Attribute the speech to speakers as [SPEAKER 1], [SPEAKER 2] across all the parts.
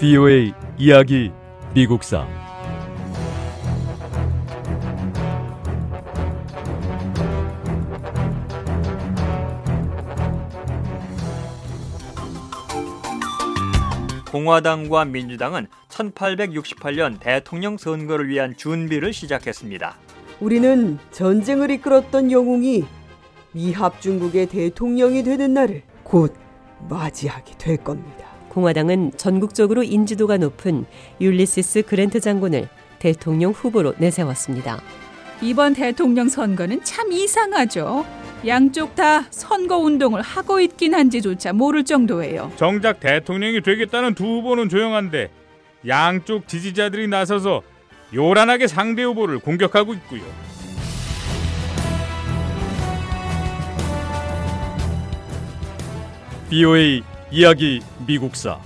[SPEAKER 1] VOA 이야기 미국사
[SPEAKER 2] 공화당과 민주당은 1868년 대통령 선거를 위한 준비를 시작했습니다.
[SPEAKER 3] 우리는 전쟁을 이끌었던 영웅이 미합 중국의 대통령이 되는 날을 곧 맞이하게 될 겁니다.
[SPEAKER 4] 공화당은 전국적으로 인지도가 높은 율리시스 그랜트 장군을 대통령 후보로 내세웠습니다.
[SPEAKER 5] 이번 대통령 선거는 참 이상하죠. 양쪽 다 선거 운동을 하고 있긴 한지조차 모를 정도예요.
[SPEAKER 6] 정작 대통령이 되겠다는 두 후보는 조용한데 양쪽 지지자들이 나서서 요란하게 상대 후보를 공격하고 있고요.
[SPEAKER 1] VOA 이야기 미국사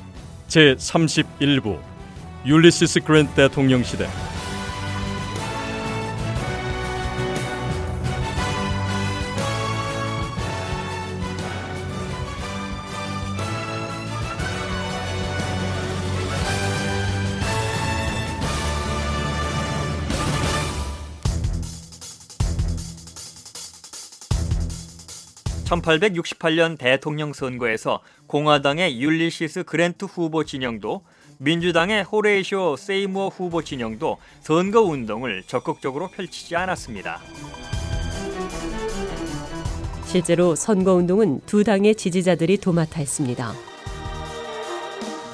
[SPEAKER 1] 제 31부 율리시스 그랜트 대통령 시대
[SPEAKER 2] 1868년 대통령 선거에서 공화당의 율리시스 그랜트 후보 진영도 민주당의 호레이쇼 세이무어 후보 진영도 선거 운동을 적극적으로 펼치지 않았습니다.
[SPEAKER 4] 실제로 선거 운동은 두 당의 지지자들이 도맡아 했습니다.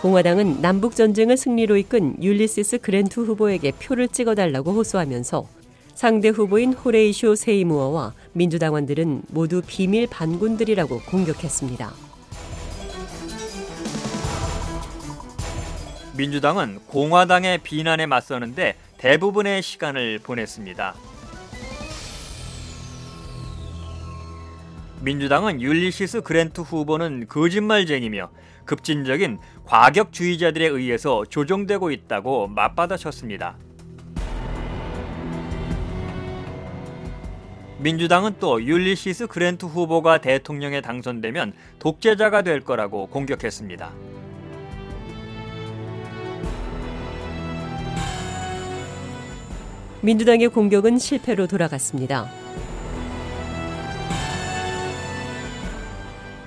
[SPEAKER 4] 공화당은 남북 전쟁을 승리로 이끈 율리시스 그랜트 후보에게 표를 찍어달라고 호소하면서 상대 후보인 호레이쇼 세이무어와 민주당원들은 모두 비밀 반군들이라고 공격했습니다.
[SPEAKER 2] 민주당은 공화당의 비난에 맞서는데 대부분의 시간을 보냈습니다. 민주당은 율리시스 그랜트 후보는 거짓말쟁이며 급진적인 과격주의자들에 의해서 조종되고 있다고 맞받아쳤습니다. 민주당은 또 율리시스 그랜트 후보가 대통령에 당선되면 독재자가 될 거라고 공격했습니다.
[SPEAKER 4] 민주당의 공격은 실패로 돌아갔습니다.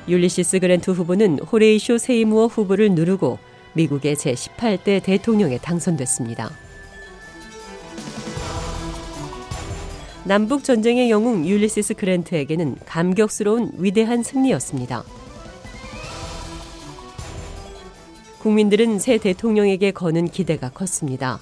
[SPEAKER 4] 율리시스 그랜트 후보는 호레이쇼 세이무어 후보를 누르고 미국의 제18대 대통령에 당선됐습니다. 남북 전쟁의 영웅 율리시스 그랜트에게는 감격스러운 위대한 승리였습니다. 국민들은 새 대통령에게 거는 기대가 컸습니다.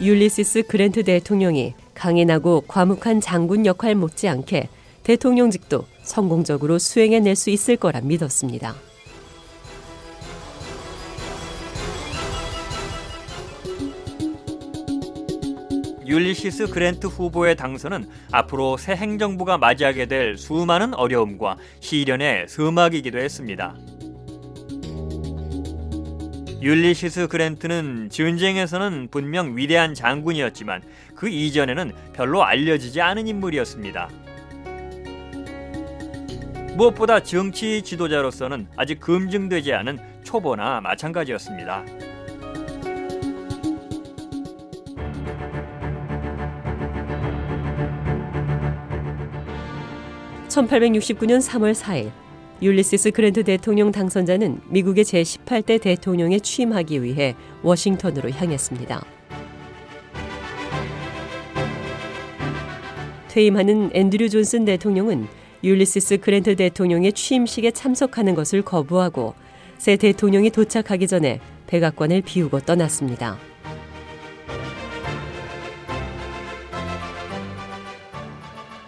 [SPEAKER 4] 율리시스 그랜트 대통령이 강인하고 과묵한 장군 역할 못지않게 대통령직도 성공적으로 수행해낼 수 있을 거라 믿었습니다.
[SPEAKER 2] 율리시스 그랜트 후보의 당선은 앞으로 새 행정부가 맞이하게 될 수많은 어려움과 시련의 서막이기도 했습니다. 율리시스 그랜트는 전쟁에서는 분명 위대한 장군이었지만 그 이전에는 별로 알려지지 않은 인물이었습니다. 무엇보다 정치 지도자로서는 아직 검증되지 않은 초보나 마찬가지였습니다.
[SPEAKER 4] 1869년 3월 4일 율리시스 그랜트 대통령 당선자는 미국의 제18대 대통령에 취임하기 위해 워싱턴으로 향했습니다. 퇴임하는 앤드류 존슨 대통령은 율리시스 그랜트 대통령의 취임식에 참석하는 것을 거부하고 새 대통령이 도착하기 전에 백악관을 비우고 떠났습니다.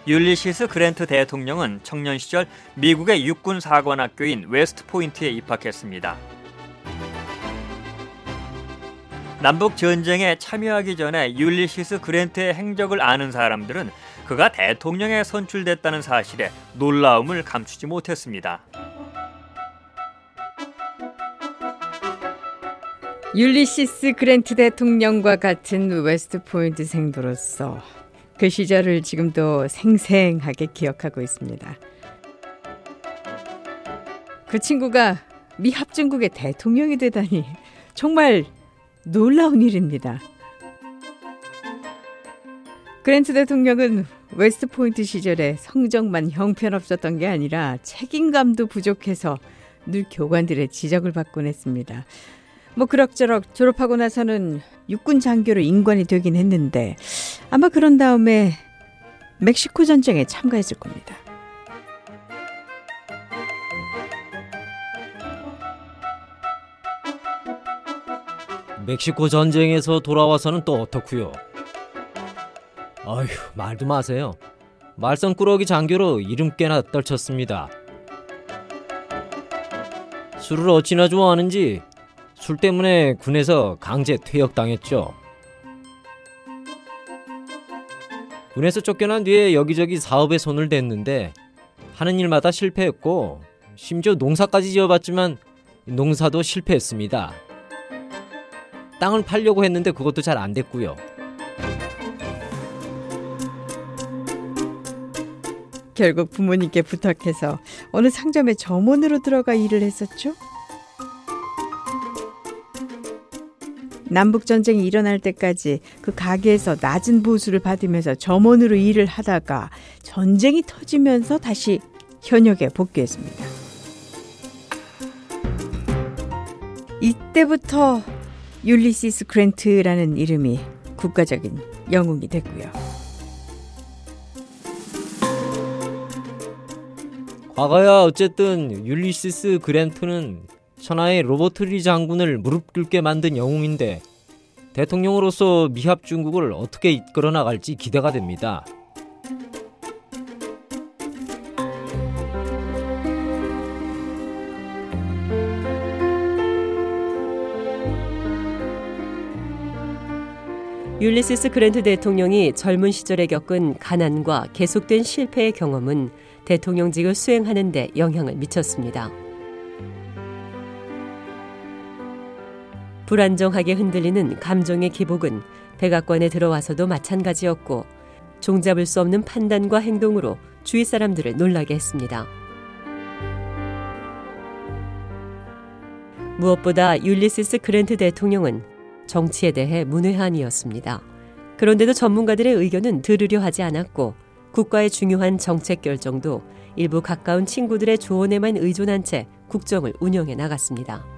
[SPEAKER 2] 율리시스 그랜트 대통령은 청년 시절 미국의 육군 사관학교인 웨스트 포인트에 입학했습니다. 남북 전쟁에 참여하기 전에 율리시스 그랜트의 행적을 아는 사람들은 그가 대통령에 선출됐다는 사실에 놀라움을 감추지 못했습니다.
[SPEAKER 7] 율리시스 그랜트 대통령과 같은 웨스트 포인트 생도로서 그 시절을 지금도 생생하게 기억하고 있습니다. 그 친구가 미 합중국의 대통령이 되다니 정말 놀라운 일입니다. 그랜트 대통령은 웨스트 포인트 시절에 성적만 형편없었던 게 아니라 책임감도 부족해서 늘 교관들의 지적을 받곤 했습니다. 뭐 그럭저럭 졸업하고 나서는 육군 장교로 인관이 되긴 했는데 아마 그런 다음에 멕시코 전쟁에 참가했을 겁니다.
[SPEAKER 8] 멕시코 전쟁에서 돌아와서는 또 어떻고요? 아휴 말도 마세요. 말썽꾸러기 장교로 이름 꽤나 떨쳤습니다. 술을 어찌나 좋아하는지 술 때문에 군에서 강제 퇴역당했죠. 군에서 쫓겨난 뒤에 여기저기 사업에 손을 댔는데 하는 일마다 실패했고 심지어 농사까지 지어봤지만 농사도 실패했습니다. 땅을 팔려고 했는데 그것도 잘 안 됐고요.
[SPEAKER 7] 결국 부모님께 부탁해서 어느 상점의 점원으로 들어가 일을 했었죠. 남북 전쟁이 일어날 때까지 그 가게에서 낮은 보수를 받으면서 점원으로 일을 하다가 전쟁이 터지면서 다시 현역에 복귀했습니다. 이때부터 율리시스 그랜트라는 이름이 국가적인 영웅이 됐고요.
[SPEAKER 8] 과거야 어쨌든 율리시스 그랜트는 천하의 로버트 리 장군을 무릎 꿇게 만든 영웅인데 대통령으로서 미합 중국을 어떻게 이끌어 나갈지 기대가 됩니다.
[SPEAKER 4] 율리시스 그랜트 대통령이 젊은 시절에 겪은 가난과 계속된 실패의 경험은 대통령직을 수행하는 데 영향을 미쳤습니다. 불안정하게 흔들리는 감정의 기복은 백악관에 들어와서도 마찬가지였고 종잡을 수 없는 판단과 행동으로 주위 사람들을 놀라게 했습니다. 무엇보다 율리시스 그랜트 대통령은 정치에 대해 문외한이었습니다. 그런데도 전문가들의 의견은 들으려 하지 않았고 국가의 중요한 정책 결정도 일부 가까운 친구들의 조언에만 의존한 채 국정을 운영해 나갔습니다.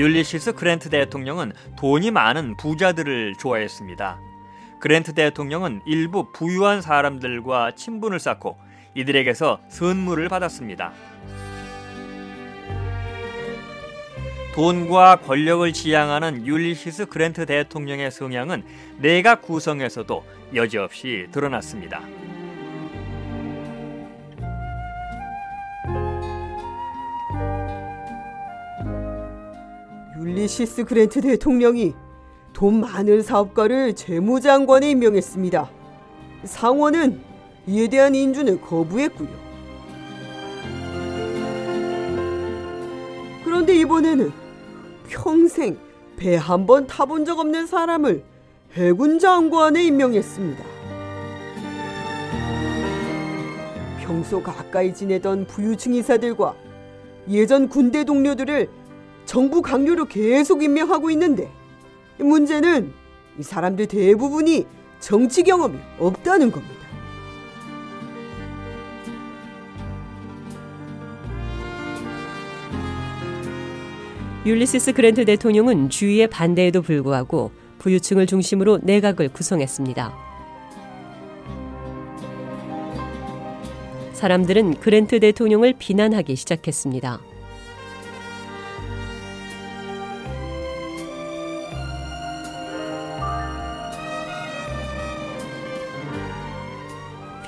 [SPEAKER 2] 율리시스 그랜트 대통령은 돈이 많은 부자들을 좋아했습니다. 그랜트 대통령은 일부 부유한 사람들과 친분을 쌓고 이들에게서 선물을 받았습니다. 돈과 권력을 지향하는 율리시스 그랜트 대통령의 성향은 내각 구성에서도 여지없이 드러났습니다.
[SPEAKER 3] 율리시스 그랜트 대통령이 돈 많은 사업가를 재무장관에 임명했습니다. 상원은 이에 대한 인준을 거부했고요. 그런데 이번에는 평생 배 한 번 타본 적 없는 사람을 해군 장관에 임명했습니다. 평소 가까이 지내던 부유층 이사들과 예전 군대 동료들을 정부 강요로 계속 임명하고 있는데 문제는 이 사람들 대부분이 정치 경험이 없다는 겁니다.
[SPEAKER 4] 율리시스 그랜트 대통령은 주위의 반대에도 불구하고 부유층을 중심으로 내각을 구성했습니다. 사람들은 그랜트 대통령을 비난하기 시작했습니다.